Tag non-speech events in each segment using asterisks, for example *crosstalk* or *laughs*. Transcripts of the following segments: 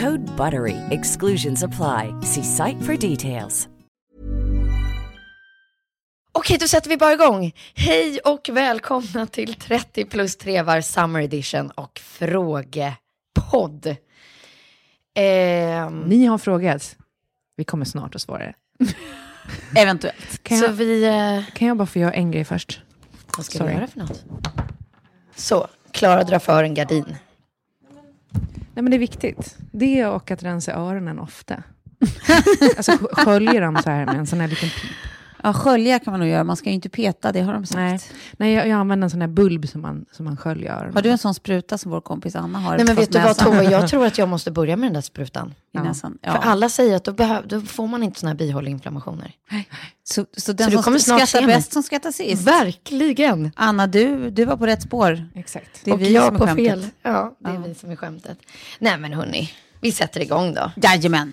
Code BUTTERY. Exclusions apply. See site for details. Okej, då sätter vi bara igång. Hej och välkomna till 30 plus trevar Summer Edition och frågepodd. Ehm, Ni har frågat. Vi kommer snart att svara. *laughs* Eventuellt. Kan så jag, vi... eh, kan jag bara få göra en grej först? vad ska Sorry. vi göra för något? Så, Klara drar för en gardin. Nej, men det är viktigt. Det och att rensa öronen ofta. *laughs* alltså sk- skölja dem så här med en sån här liten pip. Ja, skölja kan man nog göra. Man ska ju inte peta, det har de sagt. Nej, Nej jag, jag använder en sån här bulb som man, som man sköljer Har du en sån spruta som vår kompis Anna har? Nej men vet du vad Tove, jag *laughs* tror att jag måste börja med den där sprutan. I näsan. Ja. För alla säger att då, behöv, då får man inte såna här bihåleinflammationer. Så, så den Så du som kommer snart skrattar bäst som skrattar sist. Verkligen! Anna, du, du var på rätt spår. Exakt. Det är och vi jag som är på skämtet. fel. Ja, det är vi som är skämtet. Nej men hörni, vi sätter igång då. Jajamän.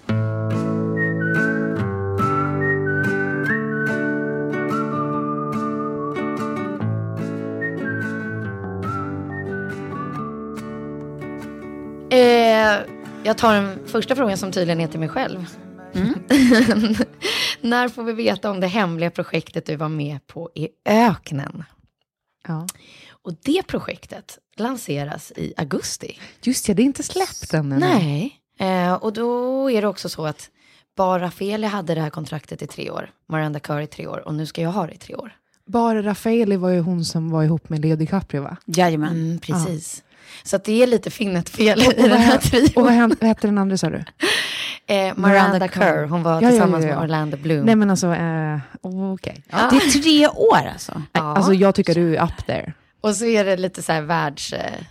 Eh, jag tar den första frågan som tydligen är till mig själv. Mm. *laughs* När får vi veta om det hemliga projektet du var med på i öknen? Ja. Och det projektet lanseras i augusti. Just ja, det är inte släppt än. eller? Nej. Eh, och då är det också så att bara Rafaeli hade det här kontraktet i tre år, Miranda Kerr i tre år och nu ska jag ha det i tre år. Bara Raffaeli var ju hon som var ihop med Leo DiCaprio va? Jajamän. Mm, precis. Så att det är lite finnet fel i Och den här hä- trion. och vad, vad hette den andra sa du? Eh, Miranda, Miranda Kerr, Kerr. hon var Ja, tillsammans ja, ja. med Orlando Bloom. Nej men alltså, eh, okej. Ja. Det är tre år alltså. Ja. Alltså jag tycker du är up there. Och så är det lite så här världslansering.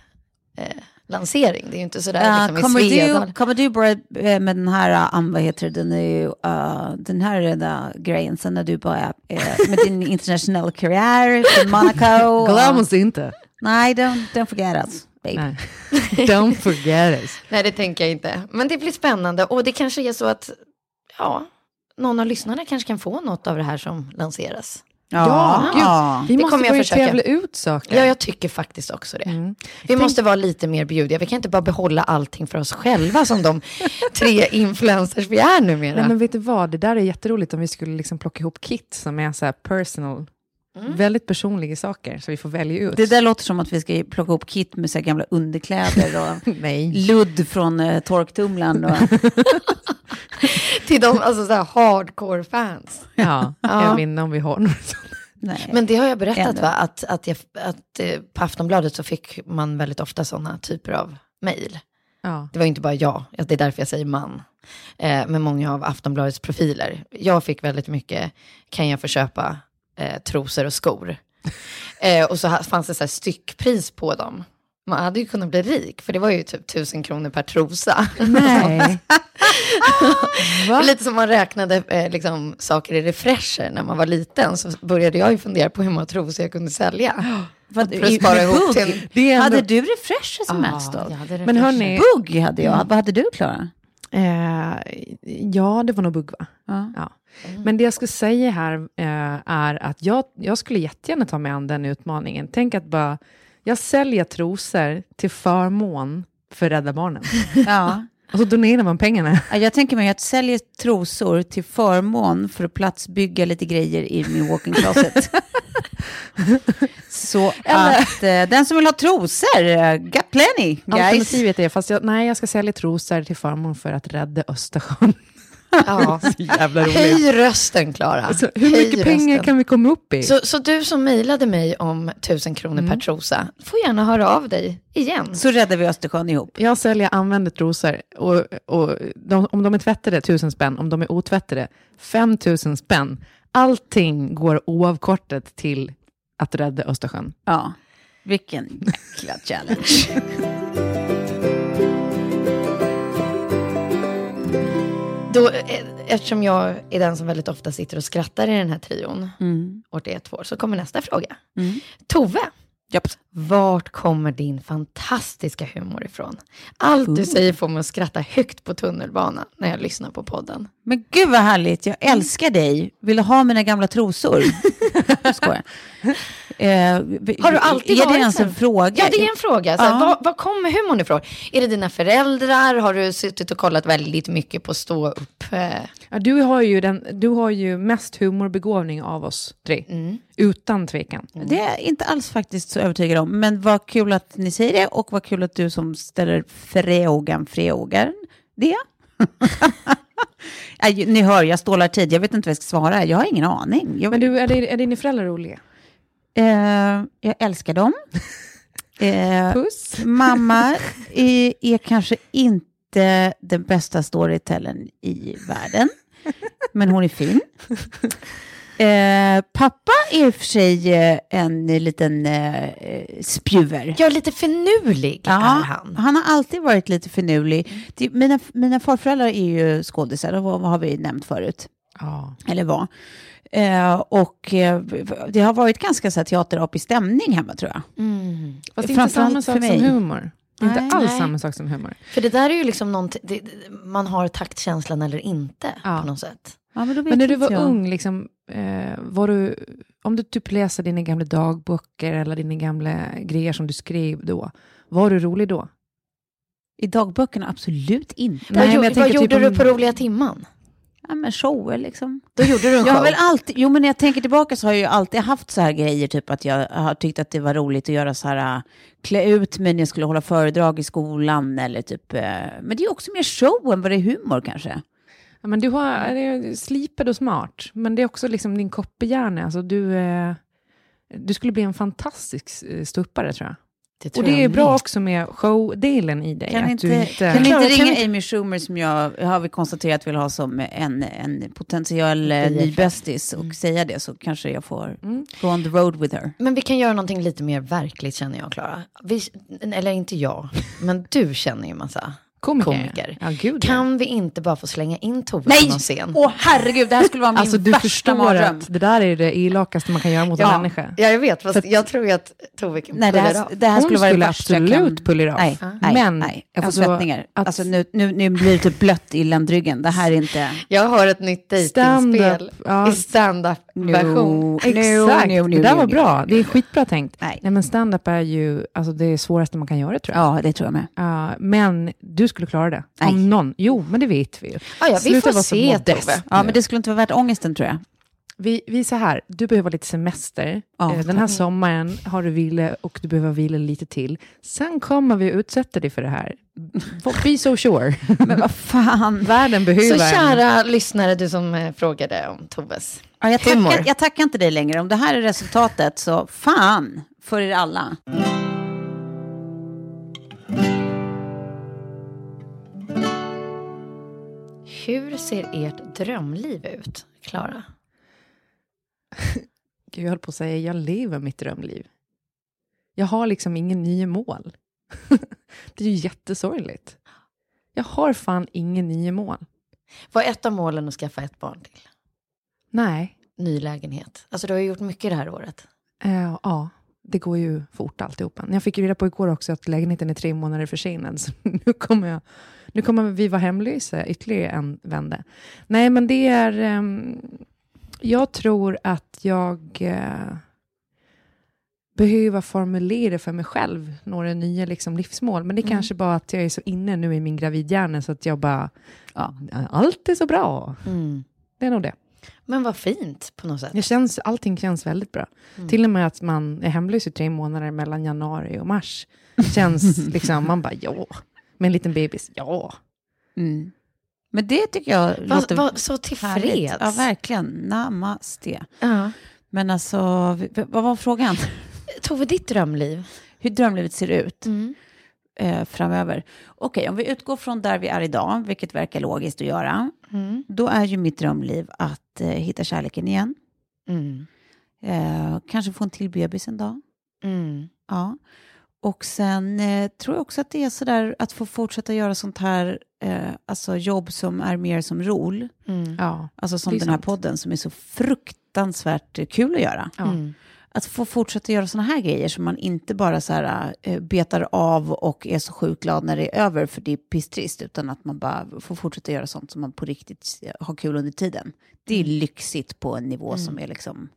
Eh, lansering. det är ju inte sådär Uh, liksom kommer, i du, kommer du börja eh, med den här, um, vad heter det, den, är ju, uh, den här uh, grejen sen när du börjar uh, med din *laughs* internationella karriär från Monaco? *laughs* Glöm uh, oss inte. Nej, don't, don't forget us, babe. *laughs* Don't forget us. Nej, det tänker jag inte. Men det blir spännande. Och det kanske är så att, ja, någon av lyssnarna kanske kan få något av det här som lanseras. Ja, gud. ja. Vi Det måste kommer jag börja försöka. tävla ut saker. Ja, jag tycker faktiskt också det. Mm. Vi måste vara lite mer bjudiga. Vi kan inte bara behålla allting för oss själva som de *laughs* tre influencers vi är numera. Nej, men vet du vad, det där är jätteroligt om vi skulle liksom plocka ihop kit som är så personal, Mm. väldigt personliga saker, så vi får välja ut. Det där låter som att vi ska plocka ihop kit med så här gamla underkläder och *laughs* ludd från uh, torktumlaren. Och, *laughs* Till de alltså, så här hardcore fans. Ja, *laughs* Ja. jag vinner om vi har något sånt. nej. Men det har jag berättat Ändå. va? Att, att, jag, att eh, på Aftonbladet så fick man väldigt ofta sådana typer av mejl. Ja. Det var inte bara jag, det är därför jag säger man. Eh, men många av Aftonbladets profiler. Jag fick väldigt mycket, kan jag få köpa eh, trosor och skor? *laughs* Eh, och så fanns det så här styckpris på dem. Man hade ju kunnat bli rik, för det var ju typ tusen kronor per trosa. Nej. *laughs* Lite som man räknade eh, liksom, saker i refresher när man var liten, så började jag ju fundera på hur många trosor jag kunde sälja. *gasps* Vad, För att spara ihop till- ändå- Hade du refresher som mest då? jag hade Men hörni, Bugg hade jag. Vad hade du, Klara? eh, ja, det var nog bugg va? Ja. Ja. Men det jag skulle säga här eh, är att jag, jag skulle jättegärna ta mig an den utmaningen. Tänk att bara, jag säljer trosor till förmån för Rädda Barnen. *laughs* ja. Och så donerar man pengarna. Ja, Jag tänker mig att sälja trosor till förmån för att platsbygga lite grejer i min walking closet. *laughs* Så att eh, den som vill ha trosor, eh, got plenty guys. Alternativet är, fast jag, nej, jag ska sälja trosor till förmån för att rädda Östersjön. Ja. *laughs* Jävla roligt. Höj rösten, Klara. Alltså, hur Höj mycket pengar rösten. kan vi komma upp i? Så, så du som mejlade mig om tusen kronor Mm. per trosa, får gärna höra av dig igen. Så räddar vi Östersjön ihop. Jag säljer använda trosor och, och de, om de är tvättade, tusen spänn. Om de är otvättade, 5000 spänn. Allting går oavkortat till att rädda Östersjön. Ja, vilken jäkla challenge. *laughs* Då, eh, eftersom jag är den som väldigt ofta sitter och skrattar i den här trion, Mm. och det är två år, så kommer nästa fråga. Mm. Tove, Japp. vart kommer din fantastiska humor ifrån? Allt du säger får mig att skratta högt på tunnelbanan när jag lyssnar på podden. Men gud vad härligt, jag älskar dig. Vill du ha mina gamla trosor? *laughs* Jag skojar. Eh, Har du alltid Är det varit ens så? en fråga? Ja, det är en fråga. Så här, Ja. var, var kommer humorn ifrån? Är det dina föräldrar? Har du suttit och kollat väldigt mycket på stå upp? Eh, Ja, du, har ju den, du har ju mest humorbegåvning av oss tre. Mm. Utan tvekan. Det är jag inte alls faktiskt så övertygad om. Men vad kul att ni säger det och vad kul att du som ställer frågan frågar det. *laughs* *laughs* Ju- ni hör, jag stålar tid. Jag vet inte vad jag ska svara. Jag har ingen aning. Jag, Men du, är, det, är dina föräldrar roliga? Eh, jag älskar dem. *laughs* Eh, Puss. mamma *laughs* är, är kanske inte den bästa storytellern i världen. Men hon är fin. Eh, pappa är i och för sig eh, en liten eh, spjuver. ja, lite finurlig är han. han har alltid varit lite finurlig. Det, mina, mina farföräldrar är ju skådisar, det har vi nämnt förut. Ja. Eller var. Eh, och eh, det har varit ganska så här, teaterapig stämning hemma tror jag. Mm. Fast det är inte samma sak som humor. Det är Nej. inte alls Nej. samma sak som humor. För det där är ju liksom det, man har taktkänslan eller inte Ja. på något sätt. Ja, men Men när du inte var jag. ung, liksom, eh, var du, om du typ läser dina gamla dagböcker eller dina gamla grejer som du skrev då, var du rolig då? I dagböckerna absolut inte. Nej, vad men jag vad gjorde typ du om- på roliga timman? Ja, men shower liksom. Då gjorde du en Jag show. väl alltid, jo men när jag tänker tillbaka så har jag ju alltid haft så här grejer, typ att jag har tyckt att det var roligt att göra så här, äh, klä ut mig när jag skulle hålla föredrag i skolan eller typ, eh, men det är också mer show än vad det är humor kanske. Ja, men du har, är slipad och smart, men det är också liksom din kopphjärna. Alltså du, eh, du skulle bli en fantastisk ståuppare tror jag. Tror Och det är bra med. också med showdelen i dig. Kan att inte, du inte, kan inte kan ringa vi- Amy Schumer som jag har vi konstaterat vill ha som en, en potentiell eh, ny bästis och säga det så kanske jag får Mm. go on the road with her. Men vi kan göra någonting lite mer verkligt känner jag, Klara. Eller inte jag, men du känner ju massa komiker. komiker. Ja, gud ja. Kan vi inte bara få slänga in Tove Nej! på någon scen? Åh herregud, det här skulle vara min Alltså du värsta förstår mardröm. att det där är det elakaste man kan göra mot Ja. en människa. Ja, jag vet, fast jag tror ju att Tove kan Nej, det här, av. det här Hon skulle vara det skulle värsta jag absolut kan- pulla av. Nej, nej, Men, nej, jag får alltså, svettningar. att- Alltså nu, nu, nu blir det typ blött i ländryggen. Det här är inte... Jag har ett nytt dejtingspel ja. i stand-up-version. Exakt, no, no, det där no, var no, bra. no, Det är no. skitbra tänkt. Nej. Nej, men stand-up är ju alltså, det svåraste man kan göra tror jag. Ja, det tror jag med. Ja, men du skulle klara det. Nej. Om någon. Jo, men det vet vi ju. Ja, ja, vi Sluta får se, Tove. Ja, men det skulle inte vara värt ångesten tror jag. Vi, vi är så här, du behöver lite semester. Ja, Eh, Den här sommaren har du vila och du behöver vila lite till. Sen kommer vi utsätta dig för det här. Be so sure. *laughs* Men vad fan. Världen behöver Så en. kära lyssnare, du som eh, frågade om Toves Ja, jag, tackar, jag tackar inte dig längre. Om det här är resultatet så fan för er alla. Hur ser ert drömliv ut, Klara? *laughs* Gud, jag höll på att säga, jag lever mitt drömliv. Jag har liksom ingen nya mål. *laughs* det är ju jättesorgligt. Jag har fan ingen nio mål. Var ett av målen att skaffa ett barn till? Nej. Ny lägenhet. Alltså du har ju gjort mycket det här året. Eh, ja, det går ju fort alltihopa. Jag fick ju reda på igår också att lägenheten är tre månader försenad. *laughs* Så nu kommer, jag, nu kommer vi vara hemlösa ytterligare en vända. Nej, men det är... ehm, jag tror att jag eh, behöver formulera för mig själv några nya liksom, livsmål. Men det är kanske bara att jag är så inne nu i min gravidhjärna så att jag bara... Ja, allt är så bra. Mm. Det är nog det. Men vad fint på något sätt. Det känns, allting känns väldigt bra. Till och med att man är hemlös i tre månader mellan januari och mars. Känns *laughs* liksom, man bara ja. Med en liten bebis, ja. Mm. Men det tycker jag Var, låter var så tillfreds. Ja, verkligen. Namaste. Ja. Men alltså, vad var frågan? *laughs* Tove, ditt drömliv? Hur drömlivet ser ut Mm. eh, framöver. Okej, om vi utgår från där vi är idag, vilket verkar logiskt att göra, Mm. då är ju mitt drömliv att eh, hitta kärleken igen. Mm. Eh, kanske få en till bebis en dag. Mm. Ja. Och sen eh, tror jag också att det är sådär att få fortsätta göra sånt här, eh, alltså jobb som är mer som rol. Mm. ja. Alltså som den här sant. podden som är så fruktansvärt kul att göra. Ja. Mm. Att få fortsätta göra såna här grejer som man inte bara så här, eh, betar av och är så sjukt glad när det är över för det är pisstrist, utan att man bara får fortsätta göra sånt som man på riktigt har kul under tiden. Det är lyxigt på en nivå som är liksom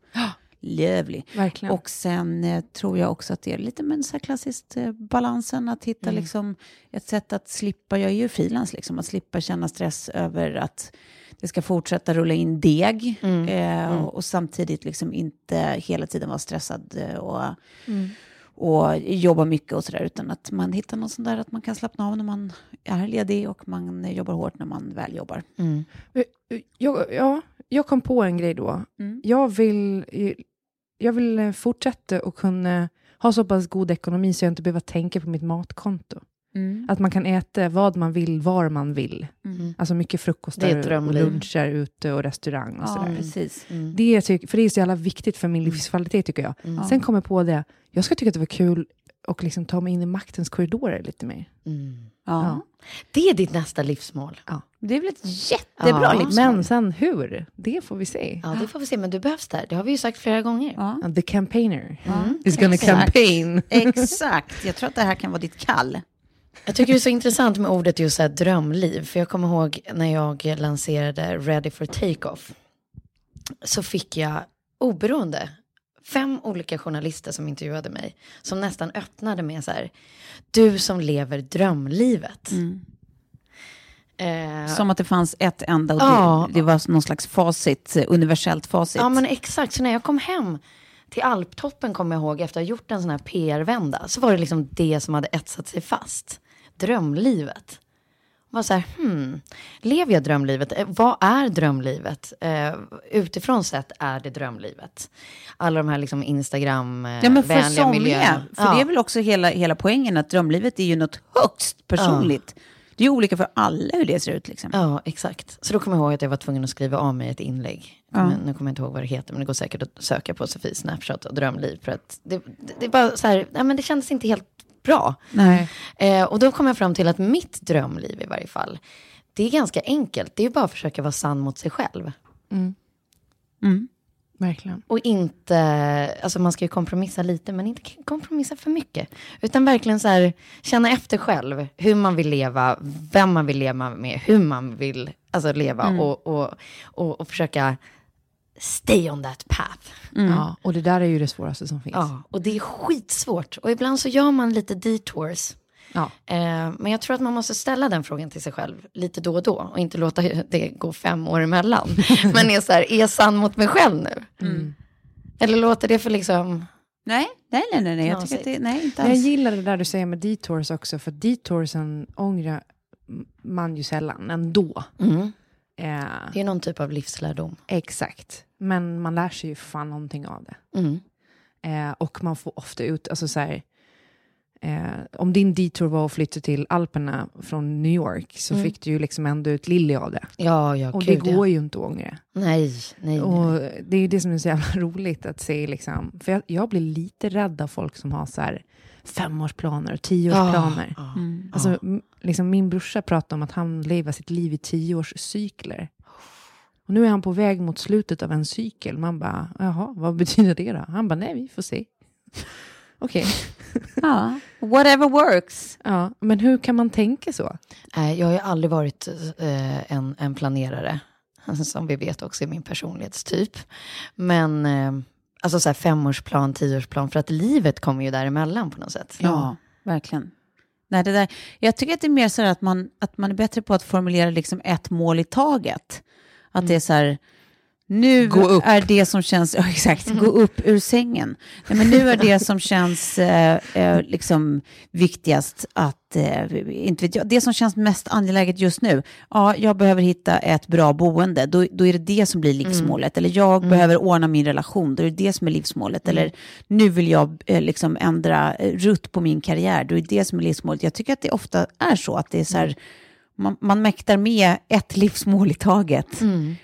lövlig. Verkligen. Och sen eh, tror jag också att det är lite med så klassiskt eh, balansen, att hitta liksom ett sätt att slippa, jag är ju frilans, liksom, att slippa känna stress över att det ska fortsätta rulla in deg eh, Och, och samtidigt liksom inte hela tiden vara stressad eh, och, och jobba mycket och sådär, utan att man hittar något sånt där att man kan slappna av när man är ledig och man eh, jobbar hårt när man väl jobbar. Mm. Eh, Jag, ja, jag kom på en grej då. Mm. Jag, vill, jag vill eh, fortsätta och kunna ha så pass god ekonomi så jag inte behöver tänka på mitt matkonto. Att man kan äta vad man vill, var man vill. Mm. Alltså mycket frukostar och luncher ute och restaurang och Ja, sådär. precis. Mm. Det tycker, för det är så jävla viktigt för min livskvalitet tycker jag. Mm. Sen kom jag på det, jag ska tycka att det var kul och liksom ta mig in i maktens korridorer lite mer. Ja. Ja. Det är ditt nästa livsmål. Det är väl ett jättebra Ja, livsmål. Men sen hur? Det får vi se. Ja, det får vi se. Men du behövs där. Det har vi ju sagt flera gånger. Ja. The campaigner Mm. is gonna Exakt. campaign. *laughs* Exakt, jag tror att det här kan vara ditt kall. Jag tycker det är så intressant med ordet just så här, drömliv. För jag kommer ihåg när jag lanserade Ready for Takeoff. Så fick jag oberoende fem olika journalister som intervjuade mig. Som nästan öppnade med så här. Du som lever drömlivet. Eh, Som att det fanns ett enda och Ja. det, det var någon slags facit, eh, universellt facit. Ja men exakt, så när jag kom hem till Alptoppen kommer jag ihåg efter att ha gjort en sån här PR-vända. Så var det liksom det som hade etsat sig fast. Drömlivet. Var så här, hmm, lever jag drömlivet? Eh, Vad är drömlivet? Eh, utifrån sett är det drömlivet. Alla de här liksom Instagram-vänliga Ja, men för somliga. För det är väl också hela, hela poängen att drömlivet är ju något högst personligt. Det är olika för alla hur det ser ut. Liksom. Ja, exakt. Så då kommer jag ihåg att jag var tvungen att skriva av mig ett inlägg. Men, nu kommer jag inte ihåg vad det heter, men det går säkert att söka på Sofie Snapchat och drömliv. För att det, det, det bara så här, nej, men det kändes inte helt bra. Nej. Eh, och då kom jag fram till att mitt drömliv i varje fall, det är ganska enkelt. Det är bara att försöka vara sann mot sig själv. Verkligen. Och inte, alltså man ska ju kompromissa lite, men inte kompromissa för mycket. Utan verkligen så här, känna efter själv hur man vill leva, vem man vill leva med, hur man vill alltså, leva och, och, och, och försöka stay on that path. Ja, och det där är ju det svåraste som finns. Ja, och det är skitsvårt. Och ibland så gör man lite detours. Ja. Eh, men jag tror att man måste ställa den frågan till sig själv lite då och då. Och inte låta det gå fem år emellan. *laughs* men är så här, är jag sann mot mig själv nu? Eller låter det för liksom... Nej, nej, nej, nej, nej. jag tycker att det, nej, inte Men jag alls. gillar det där du säger med detours också, för detoursen ångrar man ju sällan ändå. Mm. Eh, Det är någon typ av livslärdom. exakt. Men man lär sig ju fan någonting av det. Mm. Eh, och man får ofta ut, alltså så här, eh, om din detour var att flytta till Alperna från New York så Mm. fick du ju liksom ändå ut Lilly av det. Ja, ja, Och gud, det ja. går ju inte att ångra. Nej, nej, Och nej. det är ju det som är så jävla *laughs* roligt att se. Liksom. För jag, jag blir lite rädd av folk som har så här femårsplaner och tioårsplaner. Ja, Mm. Alltså, m- liksom min brorsa pratar om att han lever sitt liv i tioårscykler. Och nu är han på väg mot slutet av en cykel. Man bara, jaha, vad betyder det då? Han bara, nej, vi får se. *laughs* Okej, *laughs* Ja, whatever works. ja, men hur kan man tänka så? Nej, jag har ju aldrig varit eh, en, en planerare. *laughs* Som vi vet också är min personlighetstyp. Men eh, alltså så här femårsplan, tioårsplan. För att livet kommer ju däremellan på något sätt. Ja, verkligen. Nej, det där, jag tycker att det är mer så att man, att man är bättre på att formulera liksom ett mål i taget. Att det är så här, nu är det som känns, ja exakt, gå upp ur sängen. Nej, men nu är det som känns eh, eh, liksom viktigast att, eh, inte vet jag, det som känns mest angeläget just nu, ja, jag behöver hitta ett bra boende, då, då är det det som blir livsmålet. Eller jag behöver ordna min relation, då är det det som är livsmålet. Eller nu vill jag eh, liksom ändra eh, rutt på min karriär, då är det det som är livsmålet. Jag tycker att det ofta är så, att det är så här, man, man mäktar med ett livsmål i taget.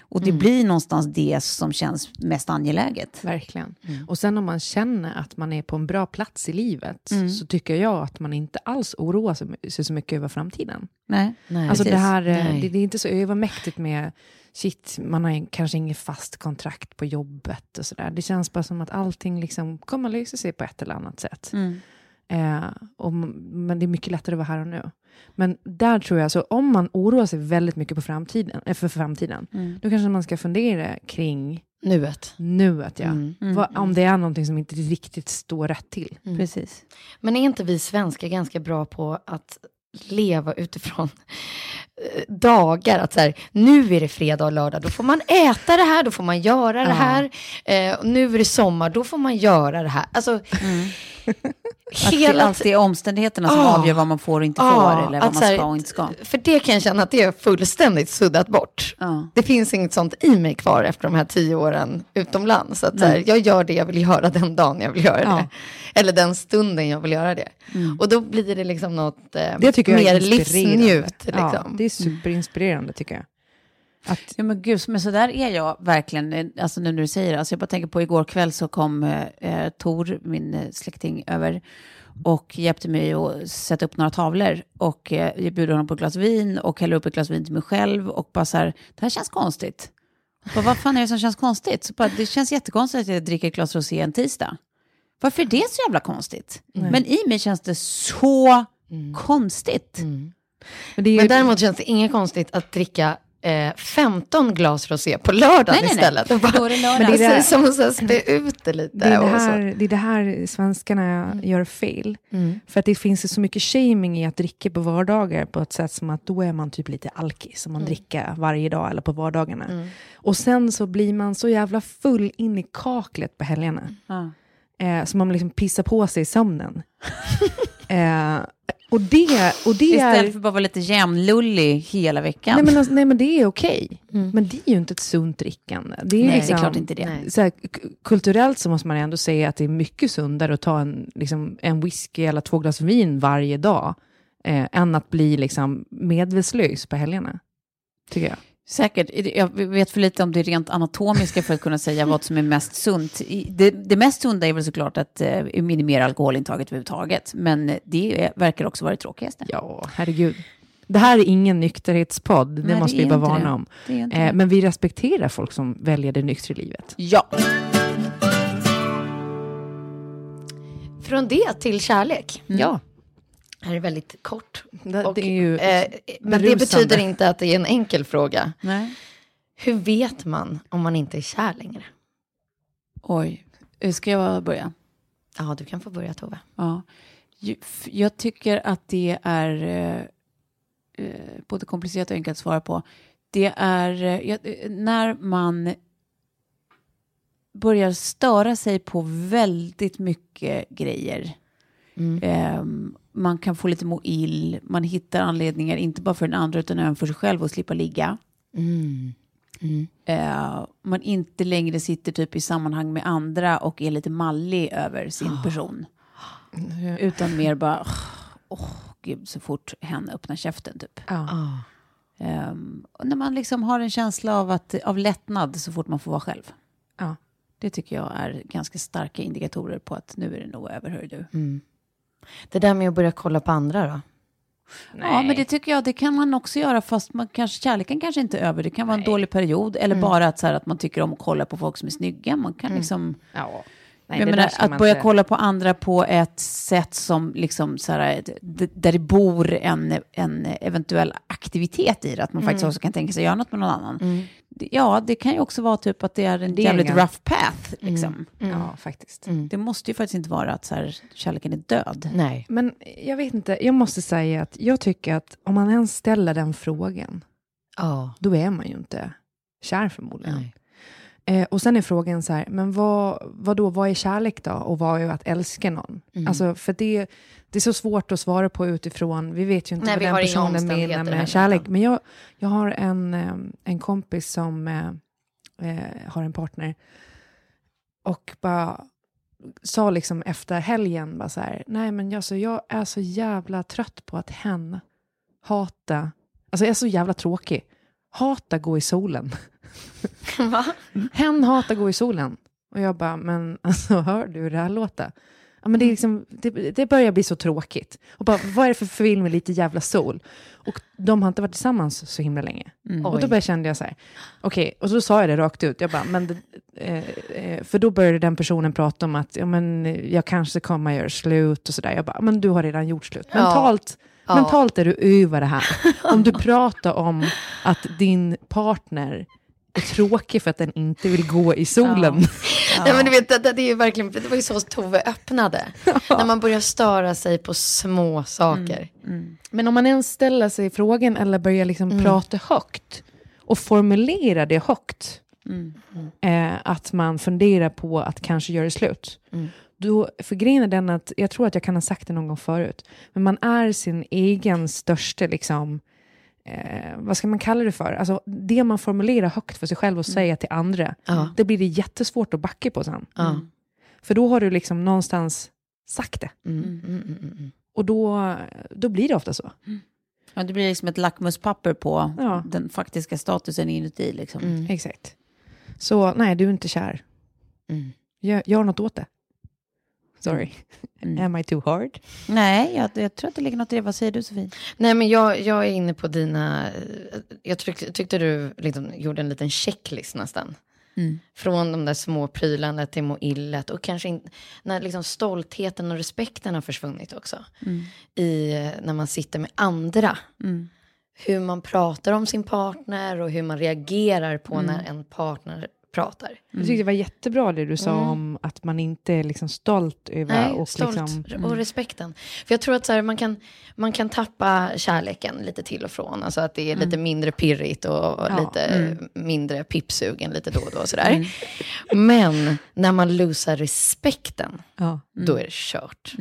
Och det blir någonstans det som känns mest angeläget. Verkligen. Och sen om man känner att man är på en bra plats i livet så tycker jag att man inte alls oroar sig, sig så mycket över framtiden. Nej. Nej, Alltså det precis. här, eh, Nej. det, det är inte så övermäktigt med shit, man har en- kanske inget fast kontrakt på jobbet och sådär. Det känns bara som att allting liksom kommer att lösa sig på ett eller annat sätt. Mm. Eh, och, men det är mycket lättare att vara här och nu. Men där tror jag, så om man oroar sig väldigt mycket på framtiden, eh, för framtiden, Mm. då kanske man ska fundera kring Nuet. nuet. Ja. Mm. Vad, om det är någonting som inte riktigt står rätt till. Precis. Men är inte vi svenskar ganska bra på att leva utifrån dagar? Att så här, nu är det fredag och lördag, då får man äta det här, då får man göra det Ja. här. Eh, nu är det sommar, då får man göra det här. Alltså, *laughs* Att det hela alltid är omständigheterna som Ja. avgör vad man får och inte Ja, får, eller vad man här- ska och inte ska. För det kan jag känna att det är fullständigt suddat bort. Ja. Det finns inget sånt i mig kvar efter de här tio åren utomlands. Att så här, jag gör det jag vill göra den dagen jag vill göra Ja. det. Eller den stunden jag vill göra det. Och då blir det liksom något eh, mer livsnjut. Ja, Liksom. det är superinspirerande tycker jag. Att, Ja men gud, men så där är jag verkligen, eh, alltså nu när du säger det. Alltså jag bara tänker på igår kväll så kom eh, eh, Tor, min eh, släkting, över och hjälpte mig att sätta upp några tavlor. Och eh, jag bjuder honom på ett glas vin och häller upp ett glas vin till mig själv och bara så här, det här känns konstigt. Och bara, vad fan är det som känns konstigt? Så bara, det känns jättekonstigt att jag dricker ett glas rosé en tisdag. Varför är det så jävla konstigt? Men i mig känns det så konstigt. Men det är ju, Men däremot känns det inget konstigt att dricka eh, 15 glas rosé på lördagen Nej, nej, nej. istället. Och bara, Då är det lördag. Men det är det- Precis som att här spä ut det lite. det, är det, och så. här, det är det här svenskarna gör fel. Mm. För att det finns så mycket shaming i att dricka på vardagar på ett sätt som att då är man typ lite alkis om man dricker varje dag eller på vardagarna. Och sen så blir man så jävla full in i kaklet på helgerna. Ja. Eh, så man liksom pissar på sig i sömnen. *laughs* eh, och det, och det är... Istället för att bara vara lite jämnlullig hela veckan. Nej men, alltså, nej men det är okej. Men det är ju inte ett sunt drickande. Det är, Nej, det är liksom, klart inte det. Så här, kulturellt så måste man ändå säga att det är mycket sundare att ta en, liksom, en whisky eller två glas vin varje dag eh, än att bli liksom, medvetslös på helgerna. Tycker jag. Säkert. Jag vet för lite om det rent anatomiska för att kunna säga vad som är mest sunt. Det, det mest sunda är väl såklart att eh, minimera alkoholintaget överhuvudtaget. Men det är, verkar också vara det tråkigaste. Ja, herregud. Det här är ingen nykterhetspodd, det Nej, måste det vi bara varna det. om. Eh, men vi respekterar folk som väljer det nyktra livet. Ja. Från det till kärlek. Ja, Det här är väldigt kort. det, Och, det är ju eh, men det betyder inte att det är en enkel fråga. Nej. Hur vet man om man inte är kär längre? Oj. Ska jag börja? Ja, du kan få börja Tove. Ja. Jag tycker att det är eh, eh, både komplicerat och enkelt att svara på. Det är eh, när man börjar störa sig på väldigt mycket grejer. Ehm, man kan få lite må ill, man hittar anledningar, inte bara för den andra utan även för sig själv att slippa ligga. Eh, man inte längre sitter typ i sammanhang med andra och är lite mallig över sin person. Utan mer bara, åh gud, så fort hen öppnar käften typ. Ah. Ehm, och när man liksom har en känsla av, att, av lättnad så fort man får vara själv. Det tycker jag är ganska starka indikatorer på att nu är det nog över, hör du. Mm. Det där med att börja kolla på andra då? Ja, men det tycker jag, det kan man också göra fast man kanske, kärleken kanske inte är över. Det kan vara en dålig period eller bara att, så här, att man tycker om att kolla på folk som är snygga. Man kan liksom... Ja. Nej, jag det menar, att börja inte- kolla på andra på ett sätt som liksom så här, där det bor en, en eventuell aktivitet i det, att man faktiskt också kan tänka sig göra något med någon annan. Det- Ja, det kan ju också vara typ att det är en Det är jävligt en- rough path. Liksom. Ja, faktiskt. Det måste ju faktiskt inte vara att så här, kärleken är död. Nej. Men jag vet inte, jag måste säga att jag tycker att om man ens ställer den frågan, Ja. då är man ju inte kär förmodligen. Nej. Eh, och sen är frågan så här, men vad, vad då, vad är kärlek då? Och vad är att älska någon? Mm. Alltså, för det, det är så svårt att svara på utifrån, vi vet ju inte Nej, vad den personen menar med kärlek. Men jag, jag har en, eh, en kompis som eh, eh, har en partner och bara sa liksom efter helgen bara så här, nej men jag, så jag är så jävla trött på att hen hata, alltså jag är så jävla tråkig, hata gå i solen. *laughs* *laughs* Va? Hen hatar gå i solen. Och jag bara, men alltså hör du hur det här låter? Ja, men det, är liksom, det, det börjar bli så tråkigt. Och bara, vad är det för film med lite jävla sol? Och de har inte varit tillsammans så himla länge. Och då började kände jag så här, okej, och så sa jag det rakt ut. Jag bara, men det, eh, eh, för då började den personen prata om att ja, men, jag kanske kommer att göra slut och sådär. Jag bara, men du har redan gjort slut. Ja. Mentalt, Ja. mentalt är du över det här. Om du *laughs* pratar om att din partner tråkig för att den inte vill gå i solen. *laughs* Nej, men du vet, det, det, är verkligen, det var ju så Tove öppnade. När man börjar störa sig på små saker. Men om man ens ställer sig frågan eller börjar liksom prata högt och formulera det högt, eh, att man funderar på att kanske göra slut. Då, för grejen är den att, jag tror att jag kan ha sagt det någon gång förut, men man är sin egen största, liksom, eh, vad ska man kalla det för? Alltså, det man formulerar högt för sig själv och säger till andra, Ja. det blir det jättesvårt att backa på sen. Ja. För då har du liksom någonstans sagt det. Mm, mm, mm, mm, mm. Och då, då blir det ofta så. Ja, det blir liksom ett lackmuspapper på Ja. den faktiska statusen inuti. Liksom. Mm. Exakt. Så nej, du är inte kär. Mm. Gör, gör något åt det. Sorry. Mm. Am I too hard? Nej, jag, jag tror att det ligger något i det. Vad säger du Sofie? Nej, men jag, jag är inne på dina... Jag tyck, tyckte du liksom gjorde en liten checklist nästan. Mm. Från de där små prylarna till må illet och kanske in, när liksom stoltheten och respekten har försvunnit också. I, eh, när man sitter med andra. Mm. Hur man pratar om sin partner och hur man reagerar på Mm. när en partner pratar. Jag tyckte det var jättebra det du sa om att man inte är liksom stolt över Nej, och stolt liksom... och respekten. För jag tror att så här, man, kan, man kan tappa kärleken lite till och från. Alltså att det är lite mindre pirrigt och Ja, lite mindre pippsugen lite då och då. och Sådär. Men när man losar respekten, Ja. då är det kört.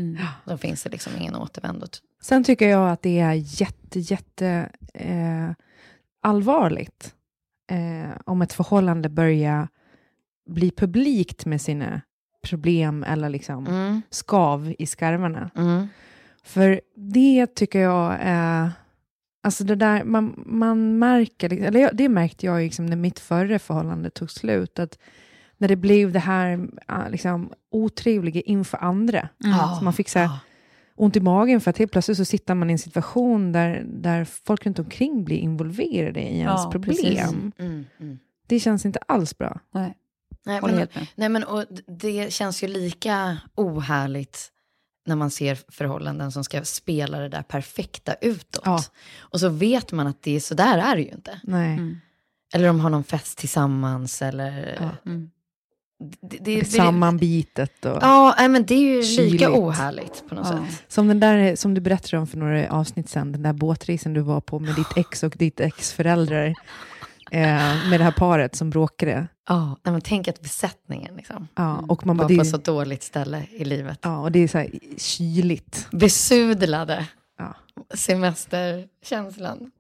Då finns det liksom ingen återvändo. Sen tycker jag att det är jätte, jätte eh, allvarligt eh, om ett förhållande börjar bli publikt med sina problem eller liksom Mm. skav i skarvarna. Mm. För det tycker jag är... Alltså det där, man, man märker, liksom- eller jag- det märkte jag liksom när mitt förra förhållande tog slut, att när det blev det här ah, liksom, otrevliga inför andra, så man fick så här, Ja. Ont i magen för att helt plötsligt så sitter man i en situation där, där folk runt omkring blir involverade i ens Ja, problem. Mm. Mm. Det känns inte alls bra. Nej, Nej, men, nej, men och det känns ju lika ohärligt när man ser förhållanden som ska spela det där perfekta utåt. Ja. Och så vet man att det är så där är det ju inte. Nej. Mm. Eller de har någon fest tillsammans eller... Ja. Mm. Det, det, det, Sammanbitet och... Ja, men det är ju Kyligt. lika ohärligt på något Ja. sätt. Som den där som du berättade om för några avsnitt sedan, den där båtresan du var på med ditt ex och ditt ex föräldrar. *laughs* Eh, med det här paret som bråkade. Ja, men tänk att besättningen liksom, Ja, och man bara, var det, på så dåligt ställe i livet. ja, och det är så här kyligt. Besudlade Ja. semesterkänslan.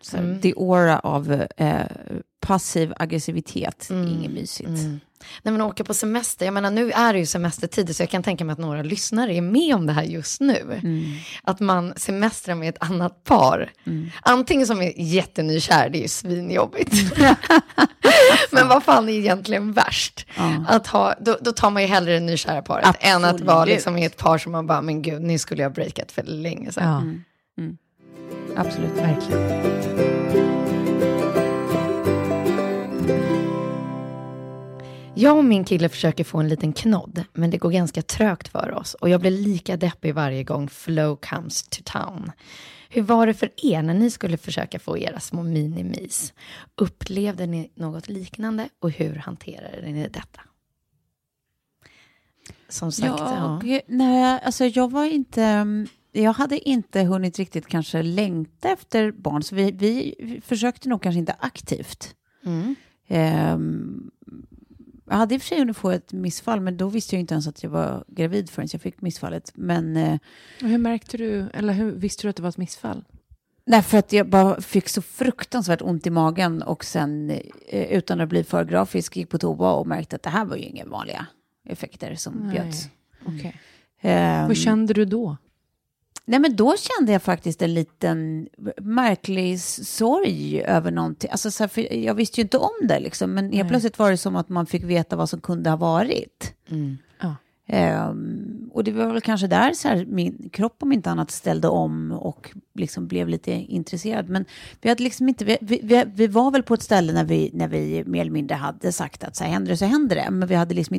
Så Mm. The aura av eh, passiv aggressivitet, inget mysigt. Nej men åka på semester, jag menar nu är det ju semestertid så jag kan tänka mig att några lyssnare är med om det här just nu. Att man semestrar med ett annat par. Antingen som är jättenykär, det är ju svinjobbigt. *laughs* men vad fan är egentligen värst? Att ha, då, då tar man ju hellre det nykära paret än att vara Absolut. liksom i ett par som man bara, men gud, ni skulle jag breakat för länge sedan. Ja, Absolut. verkligen. Jag och min kille försöker få en liten knodd, men det går ganska trögt för oss och jag blir lika deppig varje gång flow comes to town. Hur var det för er när ni skulle försöka få era små minimis? Upplevde ni något liknande och hur hanterade ni detta? Som sagt, ja. Jag, nej, alltså jag var inte... Jag hade inte hunnit riktigt kanske längta efter barn, så vi, vi försökte nog kanske inte aktivt. Mm. Ehm, jag hade i och för sig hunnit få ett missfall, men då visste jag inte ens att jag var gravid förrän jag fick missfallet. Men eh, Och hur märkte du, eller hur visste du att det var ett missfall? nej, för att jag bara fick så fruktansvärt ont i magen och sen eh, utan att bli för grafisk gick på toa och märkte att det här var ju inga vanliga effekter som Nej. bjöds. Okej. Ehm, Hur kände du då? Nej, men då kände jag faktiskt en liten märklig sorg över någonting. Alltså, så här, för jag visste ju inte om det, liksom, men helt plötsligt var det som att man fick veta vad som kunde ha varit. Ja. Ehm, och det var väl kanske där så här, min kropp om inte annat ställde om och liksom blev lite intresserad. Men vi, hade liksom inte, vi, vi, vi, var väl på ett ställe när vi, när vi mer eller mindre hade sagt att så här, händer det så händer det. Men vi hade liksom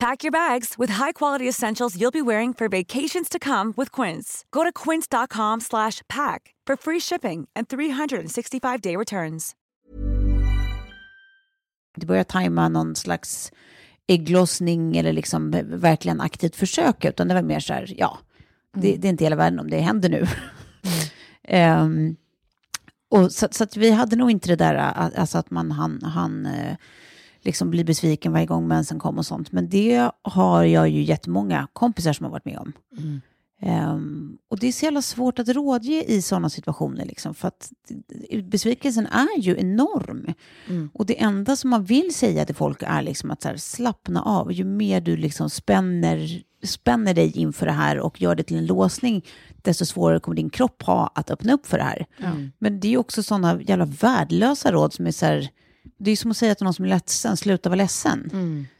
Pack your bags with high-quality essentials you'll be wearing for vacations to come with Quince. Go to quince.com slash pack for free shipping and 365-day returns. inte börja tajma någon slags ägglossning eller liksom verkligen aktivt försöka, utan det var mer så här, ja, det, det är inte hela världen om det händer nu. *laughs* Ehm, och så, så att vi hade nog inte det där, alltså att man han, han eh, liksom blir besviken varje gång mensen kom och sånt. Men det har jag ju jättemånga kompisar som har varit med om. Ehm, och det är så jävla svårt att rådge i sådana situationer, liksom, för att besvikelsen är ju enorm. Och det enda som man vill säga till folk är liksom att här, slappna av. Ju mer du liksom spänner, spänner dig inför det här och gör det till en låsning, desto svårare kommer din kropp ha att öppna upp för det här. Men det är också sådana jävla värdelösa råd som är så här, det är som att säga till någon som är ledsen, sluta vara ledsen.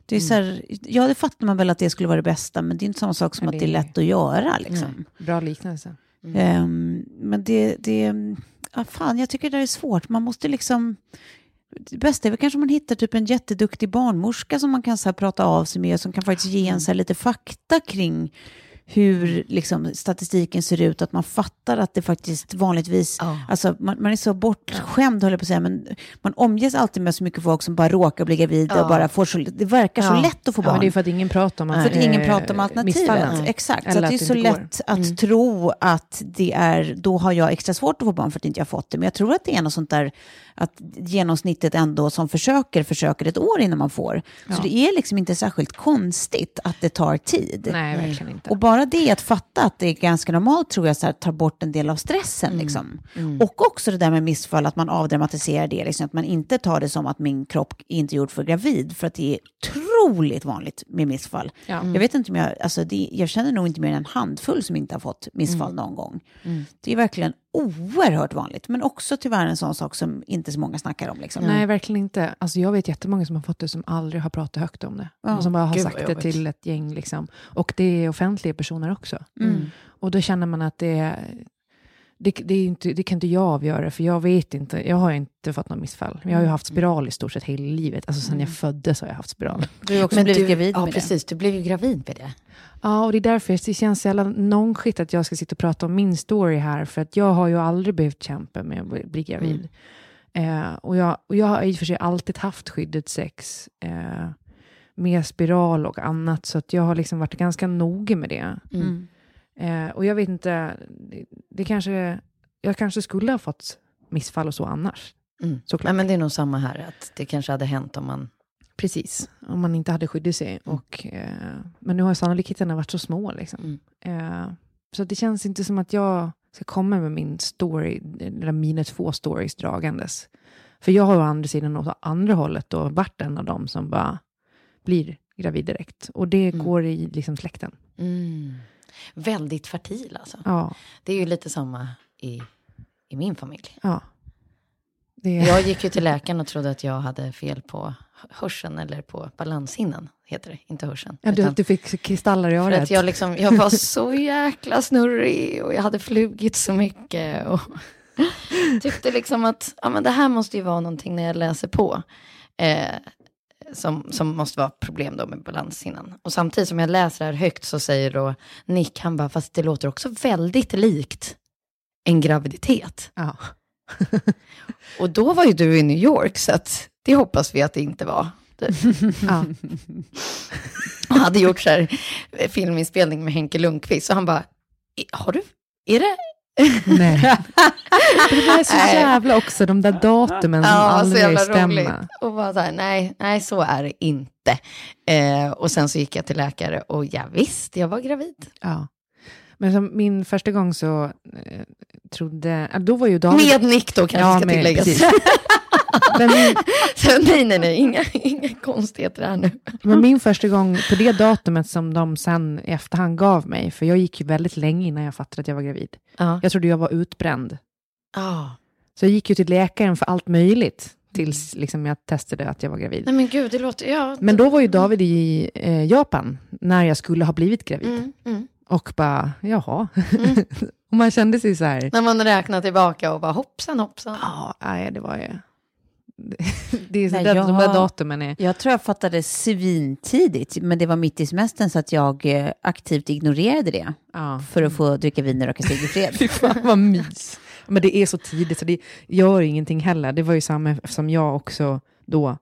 Det är så här, ja, det fattar man väl att det skulle vara det bästa, men det är inte samma sak som Men att det det är lätt att göra. Liksom. Bra liknelse. Ehm, men det, det ja, fan, jag tycker det där är svårt. Man måste liksom, det bästa är väl kanske om man hittar typ en jätteduktig barnmorska som man kan så här, prata av sig med, som kan faktiskt ge en så här, lite fakta kring hur liksom, statistiken ser ut, att man fattar att det faktiskt vanligtvis, Ja. alltså man, man är så bortskämd höll jag på att säga, men man omges alltid med så mycket folk som bara råkar bli gravida Ja. och bara får så, det verkar så Ja. lätt att få Ja, barn. men det är för att ingen pratar om, För att ingen pratar om alternativet. Exakt, så att det är så det lätt att tro att det är, då har jag extra svårt att få barn för att inte jag har fått det. Men jag tror att det är något sånt där, att genomsnittet ändå som försöker, försöker ett år innan man får. Så Ja. det är liksom inte särskilt konstigt att det tar tid. Nej, verkligen inte. Och bara det att fatta att det är ganska normalt tror jag så här, tar bort en del av stressen. Mm. Liksom. Och också det där med missfall, att man avdramatiserar det. Liksom, att man inte tar det som att min kropp är inte gjord för gravid. För att det är otroligt vanligt med missfall. Ja. Jag vet inte om jag, alltså det, jag känner nog inte mer än en handfull som inte har fått missfall någon gång. Det är verkligen oerhört vanligt. Men också tyvärr en sån sak som inte så många snackar om. Liksom. Nej, verkligen inte. Alltså, jag vet jättemånga som har fått det som aldrig har pratat högt om det. Ja. Och som bara har Gud, sagt det till ett gäng. Liksom. Och det är offentliga personer också. Mm. Och då känner man att det är... Det, det, är inte, det kan inte jag avgöra, för jag vet inte. Jag har inte fått något missfall. Jag har ju haft spiral i stort sett hela livet. Alltså sen jag föddes har jag haft spiral. Du har också Men blivit du, gravid ja, med precis. Du blev ju gravid med det. Ja, och det är därför det känns så jävla nonchigt att jag ska sitta och prata om min story här. För att jag har ju aldrig behövt kämpa med att bli- gravid. Eh, och, jag, och jag har i och för sig alltid haft skyddet sex. Eh, med spiral och annat. Så att jag har liksom varit ganska noga med det. det. Mm. Eh, och jag vet inte, det, det kanske, jag kanske skulle ha fått missfall och så annars. Mm. Såklart. Nej, men det är nog samma här, att det kanske hade hänt om man... Precis, om man inte hade skyddat sig. Och, eh, men nu har sannolikheterna varit så små. Liksom. Eh, så det känns inte som att jag ska komma med min story, eller mina två stories dragandes. För jag har å andra sidan åt andra hållet då varit en av dem som bara blir gravid direkt. Och det Mm. går i liksom släkten. Mm. Väldigt fertil alltså. Ja, Det är ju lite samma i, i min familj. ja. Det, Jag gick ju till läkaren och trodde att jag hade fel på hörseln eller på balanshinnan, heter det, inte hörseln. ja, du, du fick kristaller i örat. att jag, liksom, jag var så jäkla snurrig och jag hade flugit så mycket. Och *laughs* tyckte liksom att ja, men det här måste ju vara någonting när jag läser på. Eh, som, som måste vara problem då med balanshinnan. Och samtidigt som jag läser det här högt så säger då Nick, han bara, fast det låter också väldigt likt en graviditet. Ja. *laughs* Och då var ju du i New York, så att det hoppas vi att det inte var. Ja. *laughs* Hade gjort så här eh, filminspelning med Henke Lundqvist. Så han bara, "I- har du, är det? Nej. *laughs* det där är så jävla också, de där datumen som Ja, aldrig stämmer. roligt. Och bara så här, nej, nej, så är det inte. Eh, och sen så gick jag till läkare och ja, visst, jag var gravid. Ja. Men som min första gång så eh, trodde... Då var ju David... Med Nick då kanske Ja, ska med- tilläggas. *laughs* men, min, så, nej, nej, nej, inga, inga konstigheter här nu. men min första gång på det datumet som de sen i efterhand gav mig, för jag gick ju väldigt länge innan jag fattade att jag var gravid. Ja. Jag trodde jag var utbränd. Ah. Så jag gick ju till läkaren för allt möjligt tills liksom, jag testade att jag var gravid. Nej men gud, det låter, ja. Men då var ju David i eh, Japan när jag skulle ha blivit gravid. Mm, mm. Och bara, jaha. *laughs* och man kände sig så här, När man räknar tillbaka och bara hoppsan hoppsan. ja, nej, det var ju... *laughs* det är så Nej, där, jag de där datumen är... Jag tror jag fattade svintidigt, men det var mitt i semestern så att jag eh, aktivt ignorerade det Ja. för att få dricka vin och röka cigg i *laughs* fred. Fy fan vad mys. Men det är så tidigt så det gör ingenting heller. Det var ju samma eftersom jag också då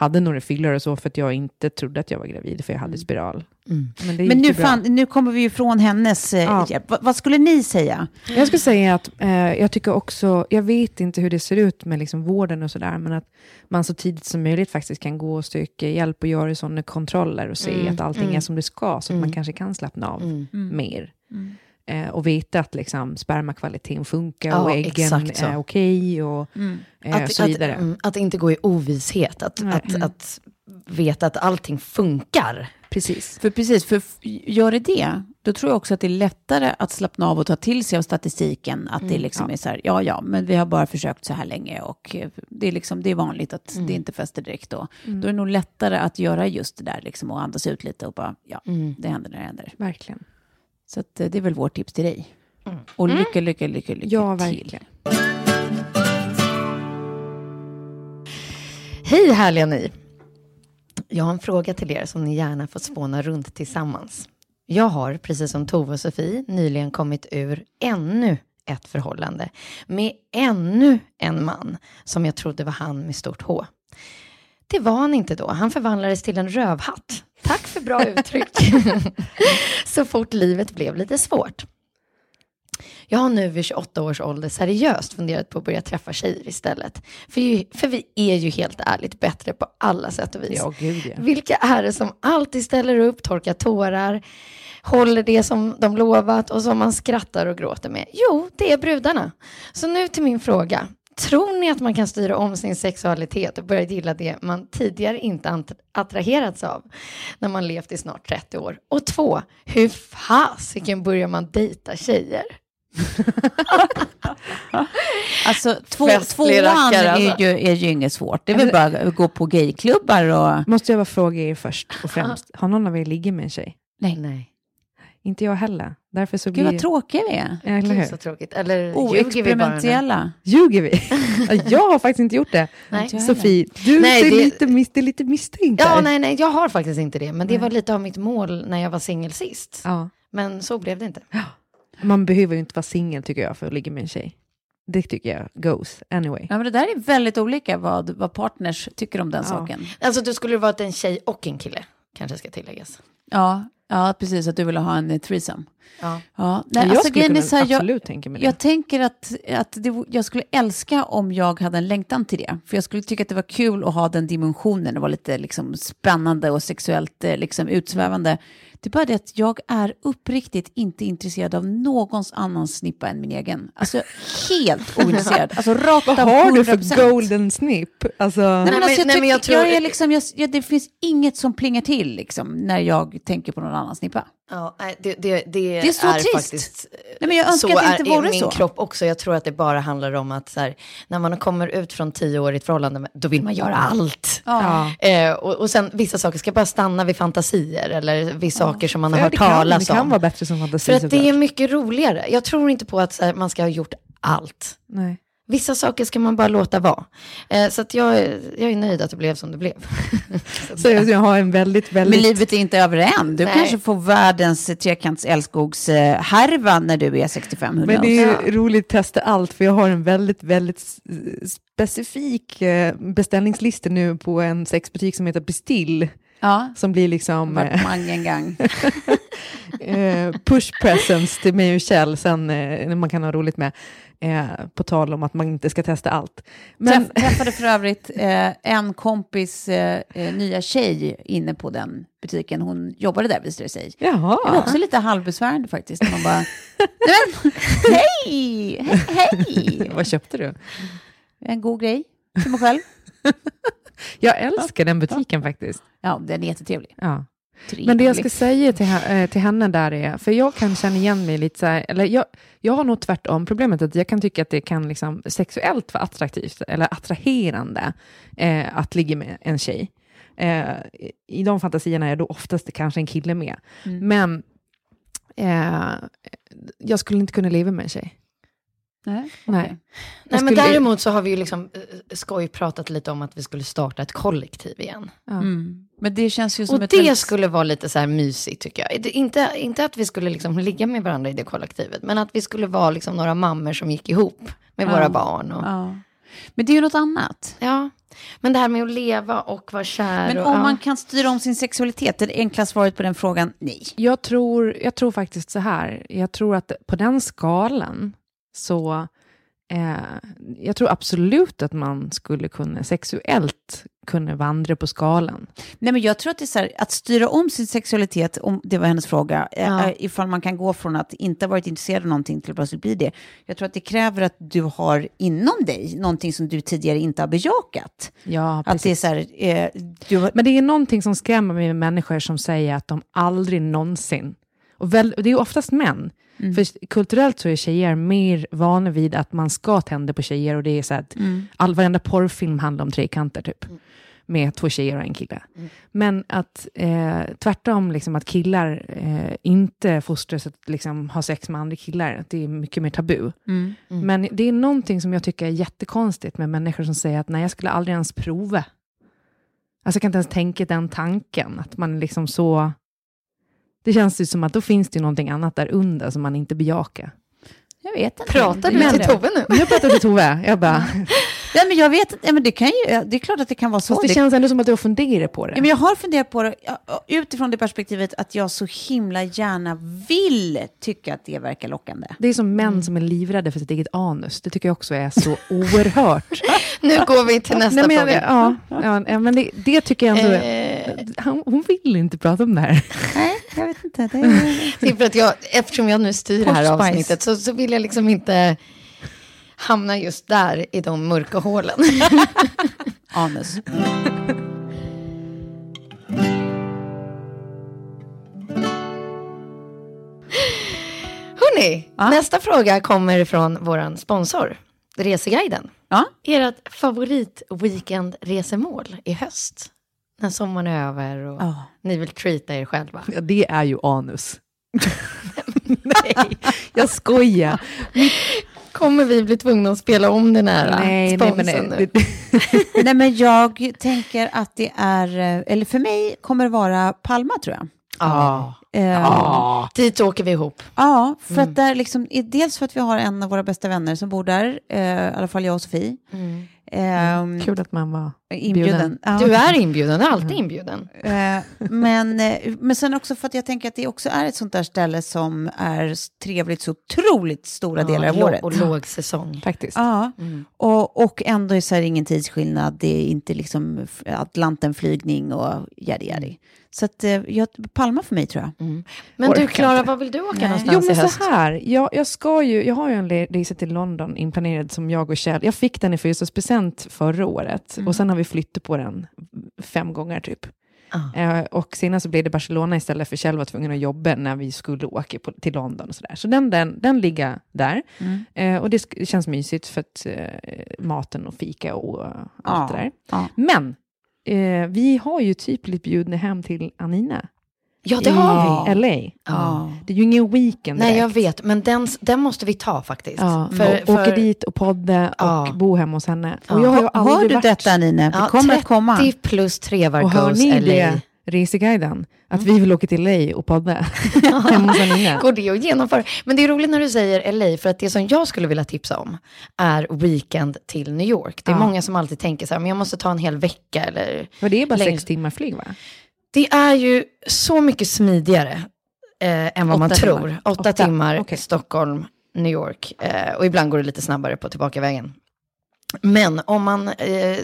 hade några fyllor och så för att jag inte trodde att jag var gravid för jag hade spiral. Mm. Men, Men nu, fan, nu kommer vi ju från hennes eh, Ja. hjälp. Va, vad skulle ni säga? Jag skulle säga att eh, jag tycker också, jag vet inte hur det ser ut med liksom vården och sådär, men att man så tidigt som möjligt faktiskt kan gå och söka hjälp och göra sådana kontroller och se Mm, att allting mm. är som det ska, så att man Mm. kanske kan slappna av Mm. mer. Eh, och veta att liksom, spermakvaliteten funkar Ja, och äggen är okej och eh, Att, så vidare. Att, mm, att inte gå i ovisshet, att, Nej. att, att veta att allting funkar. Precis. För precis, för gör det det, då tror jag också att det är lättare att slappna av och ta till sig av statistiken. Att det liksom ja. är så här, ja ja, men vi har bara försökt så här länge och eh, det är, liksom, det är vanligt att det inte fäster direkt då. Då är det nog lättare att göra just det där liksom, och andas ut lite och bara, ja, det händer när det händer. Verkligen. Så eh, det är väl vårt tips till dig. Och lycka, lycka, lycka, lycka Ja, till. verkligen. Hej härliga ni! Jag har en fråga till er som ni gärna får spåna runt tillsammans. Jag har, precis som Tove och Sofie, nyligen kommit ur ännu ett förhållande med ännu en man som jag trodde var han med stort H. Det var han inte då. Han förvandlades till en rövhatt. Tack för bra uttryck. *laughs* Så fort livet blev lite svårt. Jag har nu vid 28 års ålder seriöst funderat på att börja träffa tjejer istället. För, ju, för vi är ju helt ärligt bättre på alla sätt och vis. Ja, gud ja. Vilka är det som alltid ställer upp, torkar tårar, håller det som de lovat och som man skrattar och gråter med? Jo, det är brudarna. Så nu till min fråga. Tror ni att man kan styra om sin sexualitet och börja gilla det man tidigare inte attraherats av när man levt i snart 30 år? Och två, hur fasiken börjar man dejta tjejer? *laughs* Alltså två, Festlig tvåan rackare, är, alltså. ju, är ju inget svårt. Det är väl bara att gå på gayklubbar och... Måste jag bara fråga er först och främst. Har någon av er ligger med en tjej? Nej. Nej. Inte jag heller. Därför så Gud blir... vad tråkiga vi är. Eller Gud, hur? så tråkigt. Eller Oh, ljuger vi bara nu? Oexperimentella. Ljuger vi? Ja, jag har faktiskt inte gjort det. Nej. Sofie, du Nej, ser det- lite, mis- det är lite misstänkt Ja, nej, nej, jag har faktiskt inte det. Men det var lite av mitt mål när jag var singel sist. Ja. Men så blev det inte. Man behöver ju inte vara singel tycker jag för att ligga med en tjej. Det tycker jag goes anyway. Ja, men det där är väldigt olika vad, vad partners tycker om den Ja. saken. Alltså du skulle varit en tjej och en kille, kanske ska tilläggas. Ja, ja, precis. Att du vill ha en eh, threesome. Ja. Ja, Nej, jag alltså, skulle kunna så här, jag, absolut tänka mig det. jag tänker att, att det, jag skulle älska om jag hade en längtan till det. För jag skulle tycka att det var kul att ha den dimensionen. Det var lite liksom, spännande och sexuellt eh, liksom, utsvävande. Det är bara det att jag är uppriktigt inte intresserad av någons annans snippa än min egen. Alltså helt *laughs* ointresserad. Alltså rakt Vad av har du 100%. för golden snip? Alltså, Nej, men men- alltså, jag, nej, men jag tycker- jag tror- är liksom, jag, jag, det finns inget som plingar till liksom, när jag tänker på någon annan snippa. Ja, det, det, det, Det är så trist. faktiskt... Nej, men jag önskar så att det inte är, vore är min så. kropp också. Jag tror att det bara handlar om att så här, när man kommer ut från tioårigt förhållande, då vill man göra allt. ja. Eh, och, och sen vissa saker ska bara stanna vid fantasier eller vid saker som man har Ja, hört det kan, talas det kan om. vara bättre som fantasi För att det är mycket roligare. Jag tror inte på att så här, man ska ha gjort allt. Nej. Vissa saker ska man bara låta vara. Eh, så att jag, är- jag är nöjd att det blev som det blev. *laughs* Så jag har en väldigt, Men väldigt... livet är inte över än. Du Nej. kanske får världens trekants älskogs härva när du är 65. Who Men det är ju roligt att testa allt, för jag har en väldigt, väldigt specifik eh, beställningslista nu på en sexbutik som heter Bestill, Ja, som blir liksom varit eh, många gång. *laughs* eh, push presents till mig och Kjell, sen när man kan ha roligt med, eh, på tal om att man inte ska testa allt. Men, Träff, träffade för övrigt eh, en kompis eh, eh, nya tjej inne på den butiken. Hon jobbade där visade det sig. Det var jaha, också lite halvbesvärande faktiskt. Man bara, Nej, men, *laughs* hej, hej, hej. vad köpte du? En god grej för mig själv. *laughs* Jag älskar den butiken faktiskt. Ja, den är jättetrevlig. Ja. Men det jag ska säga till, eh, till henne där är, för jag kan känna igen mig lite så här, eller jag, jag har nog tvärtom problemet att jag kan tycka att det kan liksom sexuellt vara attraktivt eller attraherande eh, att ligga med en tjej. Eh, I de fantasierna är då oftast kanske en kille med. Mm. Men eh, jag skulle inte kunna leva med en tjej. Nej, Nej. okej. Nej, men däremot så har vi ju liksom eh, skoj pratat lite om att vi skulle starta ett kollektiv igen. Ja. Mm. Men det känns ju som Och ett det väldigt- skulle vara lite så här mysigt tycker jag. Det- Inte, inte att vi skulle liksom ligga med varandra i det kollektivet, men att vi skulle vara liksom några mammor som gick ihop med Ja. våra barn. Och, Ja. Men det är ju något annat. ja. Men det här med att leva och vara kär. Men och, om ja. man kan styra om sin sexualitet, det enkla svaret på den frågan, nej. Jag tror, jag tror faktiskt så här, jag tror att på den skalan så eh, jag tror absolut att man skulle kunna sexuellt kunna vandra på skalan. Nej, men jag tror att det är så här, att styra om sin sexualitet, om det var hennes fråga, eh, Ja. eh, ifall man kan gå från att inte ha varit intresserad av någonting till att plötsligt bli det. Jag tror att det kräver att du har inom dig någonting som du tidigare inte har bejakat. Ja, Att det är så här, eh, du Men det är någonting som skrämmer mig med människor som säger att de aldrig någonsin, och, väl, och det är oftast män, Mm. för kulturellt så är tjejer mer vana vid att man ska tända på tjejer och det är så att Mm. all, varenda porrfilm handlar om trekanter typ. Med två tjejer och en kille. Men att eh, tvärtom, liksom, att killar eh, inte fostras att liksom, ha sex med andra killar, att det är mycket mer tabu. Mm. Men det är någonting som jag tycker är jättekonstigt med människor som säger att nej, jag skulle aldrig ens prova. Alltså jag kan inte ens tänka den tanken, att man liksom så... Det känns ju som att då finns det ju någonting annat där under som man inte bejakar. Jag vet inte. Pratar du Men- till Tove nu? Jag pratar till Tove, jag bara, Ja, men jag vet. Ja, men det, kan ju, det är klart att det kan vara så. fast det Det- känns ändå som att du har funderat på det. Ja, men jag har funderat på det utifrån det perspektivet att jag så himla gärna vill tycka att det verkar lockande. Det är som män som är livrädda för sitt eget anus. Det tycker jag också är så oerhört. *laughs* Nu går vi till nästa Nej, men jag, fråga. ja, ja, ja, men det, det tycker jag ändå... Eh. Hon vill inte prata om det här. Nej, jag vet inte. Det är... Det är för att jag, eftersom jag nu styr det här avsnittet så, så vill jag liksom inte hamna just där i de mörka hålen. *laughs* Anus. Hörni, Ja. nästa fråga kommer från vår sponsor, Reseguiden. Ja. Ert favorit-weekendresemål i höst? När sommaren är över och Ja. ni vill treata er själva. Ja, det är ju anus. *laughs* Nej, *laughs* jag skojar. Kommer vi bli tvungna att spela om den här Nej, nej, men sponsorn nej, nu? det, *laughs* Nej, men jag tänker att det är, eh, eller för mig kommer det vara Palma tror jag. Ja. Eh, Dit åker vi ihop. Ja, för att där liksom, dels för att vi har en av våra bästa vänner som bor där, eh, i alla fall jag och Sofie. Eh, kul att man var Inbjuden. Ja. Du är inbjuden, du är alltid inbjuden. Eh, men, eh, men sen också för att jag tänker att det också är ett sånt där ställe som är trevligt så otroligt stora delar av Ja, året. Och lågsäsong. faktiskt. Ja, Mm. och, och ändå är så här ingen tidsskillnad. Det är inte liksom Atlantenflygning och yadi yadi. Så att, eh, jag, Palma för mig tror jag. Men Orkar du, Klara, var vill du åka Nej. någonstans Jo, men i höst? så här. Jag, jag, ska ju, jag har ju en resa till London inplanerad som jag och Kjell. Jag fick den i födelsedagspresent förra året och sen har vi flyttat på den fem gånger typ. Ah. Eh, och senast så blev det Barcelona istället för Kjell var tvungen att jobba när vi skulle åka på, till London och sådär. Så den, den, den ligger där. Eh, och det sk- känns mysigt för att eh, maten och fika och allt Ja. det där. Ja. Men eh, vi har ju typ blivit bjudna hem till Anina Ja, det har vi. LA. Ja. Det är ju ingen weekend Nej, jag direkt. vet, men den, den måste vi ta faktiskt. Ja, För, och, för, åker dit och podda Ja. och bo hemma hos henne. Ja. Och jag har ju Hör aldrig du varit... detta Nina? Ja, kommer att komma. 30 plus trevar Och hör ni LA. det, Reseguiden? Att Mm. vi vill åka till LA och podda *laughs* hemma hos Anina. Går det att genomföra? Men det är roligt när du säger LA, för att det som jag skulle vilja tipsa om är weekend till New York. Det är Ja. många som alltid tänker så här, men jag måste ta en hel vecka eller... För det är bara Längre. sex timmar flyg va? Det är ju så mycket smidigare eh, än vad Åtta man timmar. tror. Åtta, Åtta, timmar, okej. Stockholm, New York. Eh, och ibland går det lite snabbare på tillbakavägen. Men om man eh,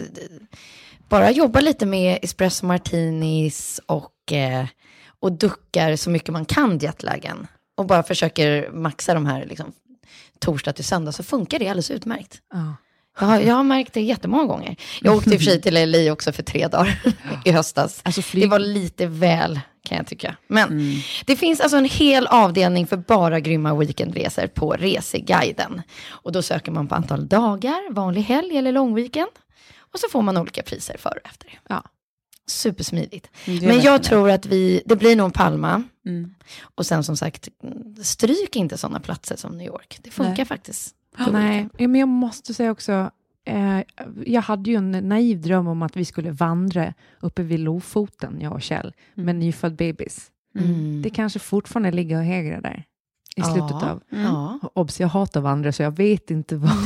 bara jobbar lite med espresso martinis och, eh, och duckar så mycket man kan jetlagen och bara försöker maxa de här liksom, torsdag till söndag så funkar det alldeles utmärkt. Ja. Jag har, jag har märkt det jättemånga gånger. Jag åkte i och för sig till LA också för tre dagar *laughs* i höstas. Alltså flyg... Det var lite väl, kan jag tycka. Men det finns alltså en hel avdelning för bara grymma weekendresor på Reseguiden. Och då söker man på antal dagar, vanlig helg eller långweekend. Och så får man olika priser före och efter. Ja. Supersmidigt. Är Men jag tror att vi, det blir nog Palma. Mm. Och sen som sagt, stryk inte sådana platser som New York. Det funkar Nej. faktiskt. Nej, ja, men jag måste säga också, eh, jag hade ju en naiv dröm om att vi skulle vandra uppe vid Lofoten, jag och Kjell, med nyfödd bebis. Mm. Det kanske fortfarande ligger och hägrar där i slutet Ja. av... Ja. Obs, jag hatar vandra så jag vet inte vad, *laughs*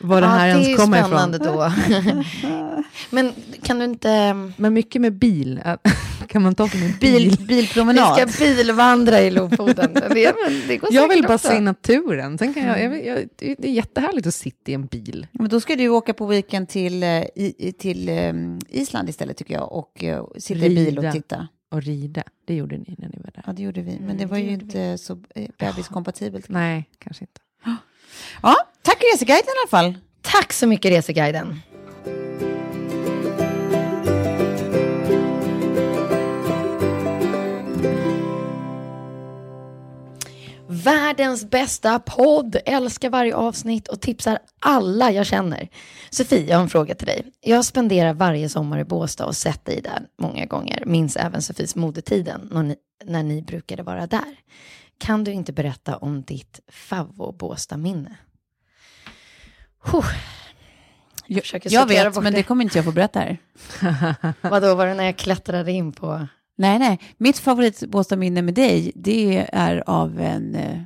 var det Ja, här det är ens kommer spännande ifrån. då. *laughs* Men kan du inte... Men mycket med bil. Kan man ta som en bil? Bil, bilpromenad. Vi ska bilvandra i Lofoten. *laughs* Det, men det går Jag vill bara också. se naturen. Sen kan jag, jag, vill- jag, det är jättehärligt att sitta i en bil. Men då ska du åka på weekend till, eh, i, till um, Island istället tycker jag och uh, sitta i bil och Rida. titta. Och rida. Det gjorde ni när ni var där. Ja, det gjorde vi. Men det var ju inte så eh, bebiskompatibelt. Nej, kanske inte. Ja, tack Reseguiden i alla fall. Tack så mycket Reseguiden. Världens bästa podd, älskar varje avsnitt och tipsar alla jag känner. Sofie, jag har en fråga till dig. Jag spenderar varje sommar i Båstad och sett dig där många gånger. Minns även Sofies modetiden när ni, när ni brukade vara där. Kan du inte berätta om ditt favvo Båstad-minne? Huh. Jag, Jag vet, men det kommer inte jag få berätta här. *laughs* Vadå, var det när jag klättrade in på Nej, nej. Mitt favorit Båstadminne med dig, det är av en eh,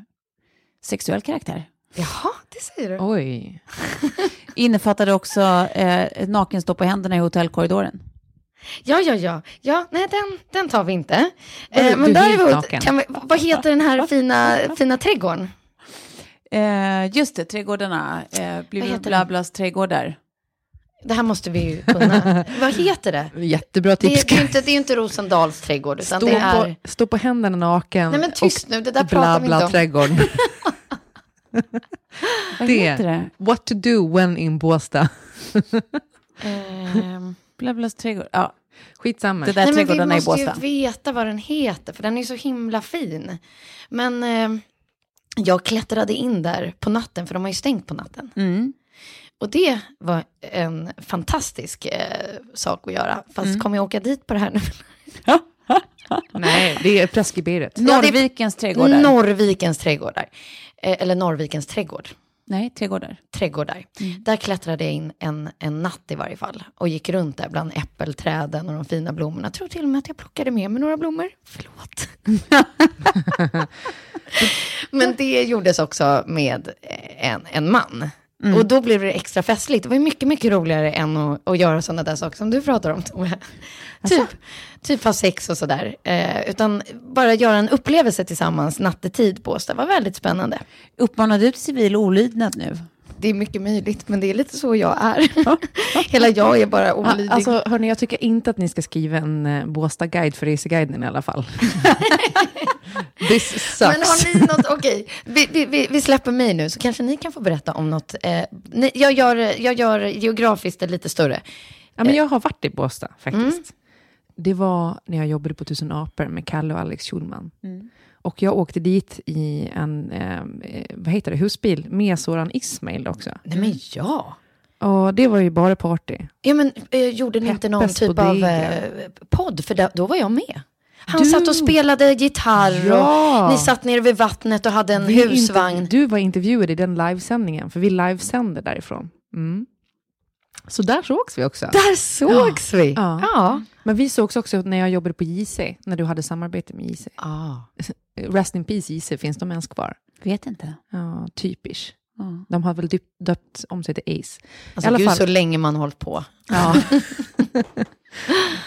sexuell karaktär. Jaha, det säger du. Oj. *laughs* Innefattade också eh, ett nakenstå på händerna i hotellkorridoren. Ja, ja, ja. ja nej, den, den tar vi inte. Eh, men däremot, naken? kan vi, vad heter den här fina, fina trädgården? Eh, just det, trädgårdarna. Eh, blir Vad det heter Blablas trädgårdar? Det här måste vi ju kunna. *laughs* vad heter det? Jättebra Det är, tips. det är ju inte, det är inte Rosendals trädgård, utan Stå, det är... på, stå på händerna naken Nej men tyst och nu, det där pratar vi inte om. trädgården. *laughs* *laughs* Vad Det. heter det? What to do when in Båstad. Ehm, Blablas trädgård. Ja, Skitsamma. det där Nej, men vi trädgårdarna i måste ju Båstad. veta vad den heter, för den är så himla fin. Men eh, jag klättrade in där på natten, för de har ju stängt på natten. Mm. Och det var en fantastisk eh, sak att göra. Fast Mm. kommer jag åka dit på det här nu? *laughs* Nej, det är preskriberat. Norrvikens trädgårdar. Norrvikens trädgårdar. Eh, eller Norrvikens trädgård. Nej, trädgårdar. Trädgårdar. Mm. Där klättrade jag in en, en natt i varje fall. Och gick runt där bland äppelträden och de fina blommorna. Jag tror till och med att jag plockade med mig några blommor. Förlåt. *laughs* Men det gjordes också med en, en man. Mm. Och då blev det extra festligt. Det var ju mycket, mycket roligare än att, att göra sådana där saker som du pratar om, Tove. Typ, typ ha sex och sådär. Eh, utan bara göra en upplevelse tillsammans nattetid på oss. Det var väldigt spännande. Uppmanar du till civil olydnad nu? Det är mycket möjligt, men det är lite så jag är. *laughs* Hela jag är bara olydig. Alltså, hörni, jag tycker inte att ni ska skriva en uh, Båstad-guide för Reseguiden i alla fall. *laughs* This sucks. Men har ni något, okej, vi, vi, vi, vi släpper mig nu, så kanske ni kan få berätta om något. Eh, ni, jag, gör, jag gör geografiskt det lite större. Ja, men jag har varit i Båstad faktiskt. Mm. Det var när jag jobbade på Tusen apor med Kalle och Alex Schulman. Och jag åkte dit i en, eh, eh, vad heter det, husbil med Soran Ismail också. Nej men ja. Och det var ju bara party. Ja men eh, gjorde ni inte någon Peppes typ av eh, podd? För då var jag med. Han Du- satt och spelade gitarr Ja. och ni satt nere vid vattnet och hade en Vi husvagn. interv- Du var intervjuad i den livesändningen, för vi livesände därifrån. Mm. Så där sågs vi också. Där sågs vi. Ja. Ja. Men vi sågs också när jag jobbade på JC, när du hade samarbete med JC. Ah. *laughs* Rest in peace JC, finns de ens kvar? Vet inte. Ja, typisch. Ja. De har väl dypt, döpt om sig till Ace. Alltså I alla gud fall- så länge man hållit på. Ja. *laughs*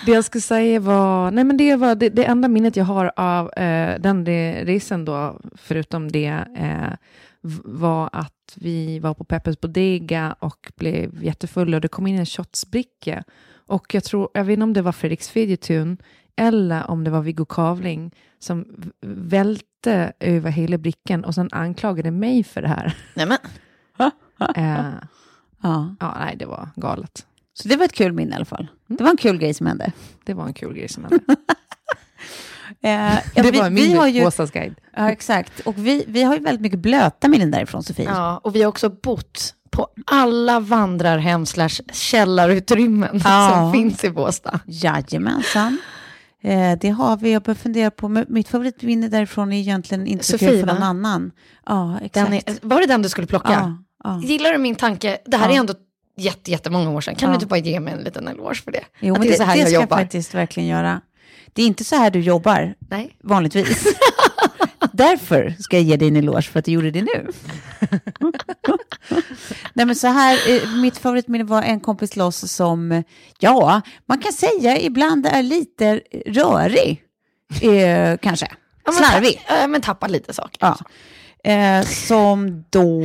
det jag skulle säga var, nej men det var det, det enda minnet jag har av eh, den resan då, förutom det, eh, var att vi var på Peppers Bodega och blev jättefulla och det kom in en shotsbricka. Och jag tror, jag vet inte om det var Fredrik Svedjetun eller om det var Viggo Kavling som välte över hela brickan och sen anklagade mig för det här. Nej men. Eh, Ja. ja, nej, det var galet. Så det var ett kul minne i alla fall. Det var en kul grej som hände. Det var en kul grej som hände. *laughs* Eh, ja, Det vi, var vi min har ju, Båstadsguide. ja, exakt. Och vi, vi har ju väldigt mycket blöta minnen därifrån, Sofie. Ja, och vi har också bott på alla vandrarhem slash källarutrymmen *laughs* Ja. som finns i Båstad. Jajamensan. Eh, det har vi. Jag börjar fundera på, men mitt favoritminne därifrån är egentligen inte Sofie, kul för någon va? annan. Ja, exakt. Är, var det den du skulle plocka? ja, ja. Gillar du min tanke? Det här är ändå jätte, jättemånga år sedan. Kan du inte bara ge mig en liten eloge för det? Jo, Att men det är så här jag ska jag jobbar. faktiskt verkligen göra. Det är inte så här du jobbar Nej. vanligtvis. *laughs* Därför ska jag ge dig en eloge för att du gjorde det nu. *laughs* Nej men så här, eh, mitt favoritminne var en kompis till oss som, ja, man kan säga ibland är lite rörig. Eh, kanske. Ja, men Slarvig. ta- men tappa lite saker. Ja. Eh, som då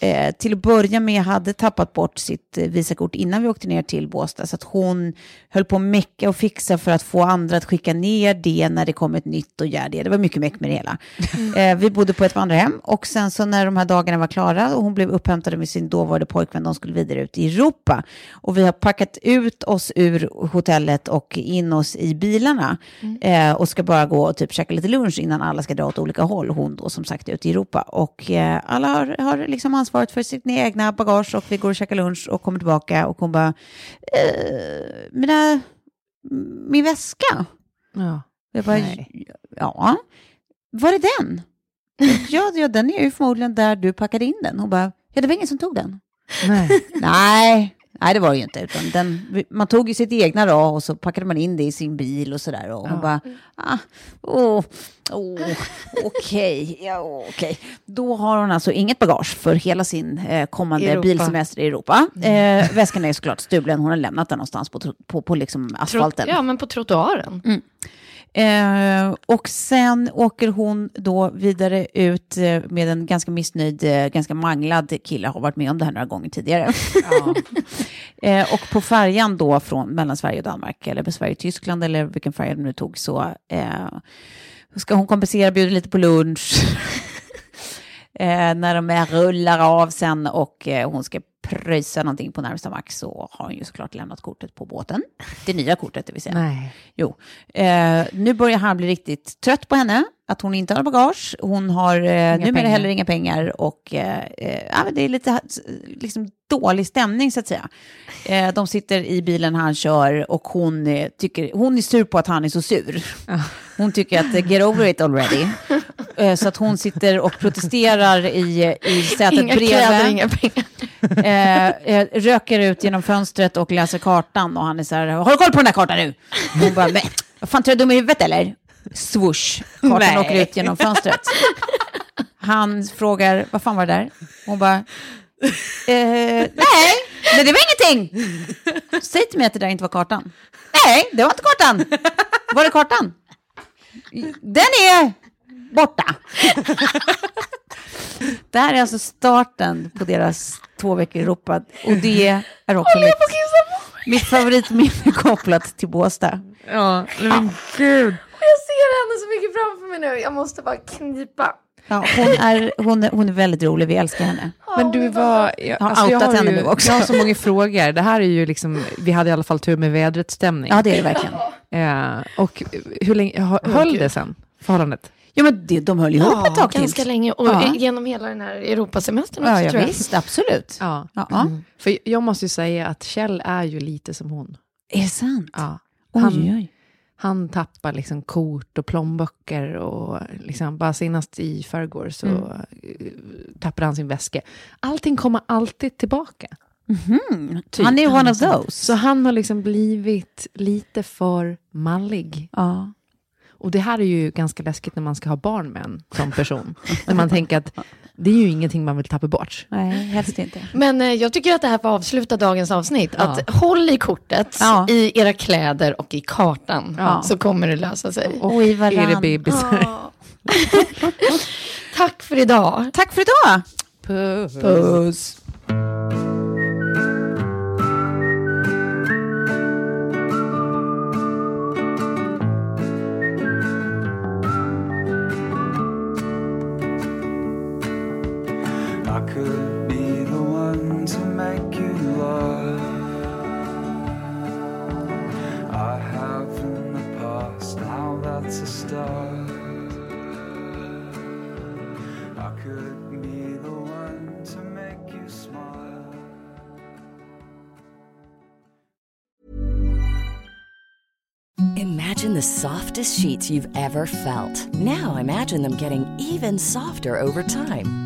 eh, till att börja med hade tappat bort sitt eh, Visakort innan vi åkte ner till Båstad. Så att hon höll på att mecka och fixa för att få andra att skicka ner det när det kom ett nytt och gör det. Det var mycket meck med det hela. Eh, vi bodde på ett vandrarhem och sen så när de här dagarna var klara och hon blev upphämtad med sin dåvarande pojkvän, de skulle vidare ut i Europa. Och vi har packat ut oss ur hotellet och in oss i bilarna eh, och ska bara gå och typ käka lite lunch innan alla ska dra åt olika håll. Hon då som sagt ute i Europa. Och eh, alla har, har liksom ansvaret för sitt egna bagage och vi går och käkar lunch och kommer tillbaka och hon bara, eh, mina, min väska. Ja. Jag bara, Nej. ja, var är den? *laughs* ja, ja, den är ju förmodligen där du packade in den. Hon bara, ja, det var ingen som tog den. Nej. *laughs* Nej, Nej, det var det ju inte. Utan den, man tog ju sitt egna då och så packade man in det i sin bil och sådär. Och hon bara, ah, oh, oh, okej, ja, okej. Då har hon alltså inget bagage för hela sin eh, kommande Europa. bilsemester i Europa. Eh, väskan är såklart stulen, hon har lämnat den någonstans på, på, på liksom asfalten. Ja, men på trottoaren. Eh, och sen åker hon då vidare ut eh, med en ganska missnöjd, eh, ganska manglad kille. Har varit med om det här några gånger tidigare. *laughs* eh, och på färjan då från mellan Sverige och Danmark, eller Sverige och Tyskland, eller vilken färja de nu tog, så eh, ska hon kompensera, bjuda lite på lunch. *laughs* eh, när de är rullar av sen och eh, hon ska pröjsa någonting på närmsta max så har hon ju såklart lämnat kortet på båten. Det nya kortet, det vill säga. Nej. Jo, eh, nu börjar han bli riktigt trött på henne, att hon inte har bagage. Hon har eh, numera pengar. heller inga pengar och eh, eh, det är lite liksom, dålig stämning så att säga. Eh, de sitter i bilen han kör och hon, eh, tycker, hon är sur på att han är så sur. Hon tycker att get over it already. *laughs* Eh, så att hon sitter och protesterar i, i sätet Inga bredvid kläder, inga pengar. eh, eh, röker ut genom fönstret och läser kartan och han är så här, har du koll på den här kartan nu? Hon bara, men vad fan tror du är dum i huvudet eller? Swoosh, kartan Nej. åker ut genom fönstret. Han frågar, vad fan var det där? Hon bara, eh, nej, men det var ingenting. Säg till mig att det där inte var kartan. Nej, det var inte kartan. Var är kartan? Den är borta. *laughs* Det här är alltså starten på deras två veckor i Europa. Och det är också mitt, mitt favoritminne *laughs* kopplat till Båstad. Ja, men gud. Jag ser henne så mycket framför mig nu. Jag måste bara knipa. Ja, hon, är, hon, är, hon är väldigt rolig, vi älskar henne. Men du var... Jag, har alltså jag, outat har henne ju, nu också. jag har så många frågor. Det här är ju liksom... Vi hade i alla fall tur med vädrets stämning. Ja, det är det verkligen. Eh, och hur länge... hö- Höll det sen? Förhållandet? Ja, men det, de höll ihop ett tag till. ganska länge. Och Ja. genom hela den här Europasemestern också, Ja, ja tror jag. visst, absolut. Ja. Ja, ja. För jag måste ju säga att Kjell är ju lite som hon. Är det sant? Ja. Oj, Han, oj. Han tappar liksom kort och plånböcker och liksom bara senast i förrgår så Mm. eh, tappade han sin väska. Allting kommer alltid tillbaka. Mhm. Han är one of those. Så han har liksom blivit lite för mallig. Ja. Och det här är ju ganska läskigt när man ska ha barn med en sån person. när man tänker att det är ju ingenting man vill tappa bort. Nej, helst inte. Men eh, jag tycker att det här får avsluta dagens avsnitt. Ja. Att håll i kortet, Ja. i era kläder och i kartan. Ja. Så kommer det lösa sig. Och i bebisar? Ja. *laughs* Tack för idag. Tack för idag. Puss. I I could be the one to make you smile. Imagine the softest sheets you've ever felt. Now imagine them getting even softer over time.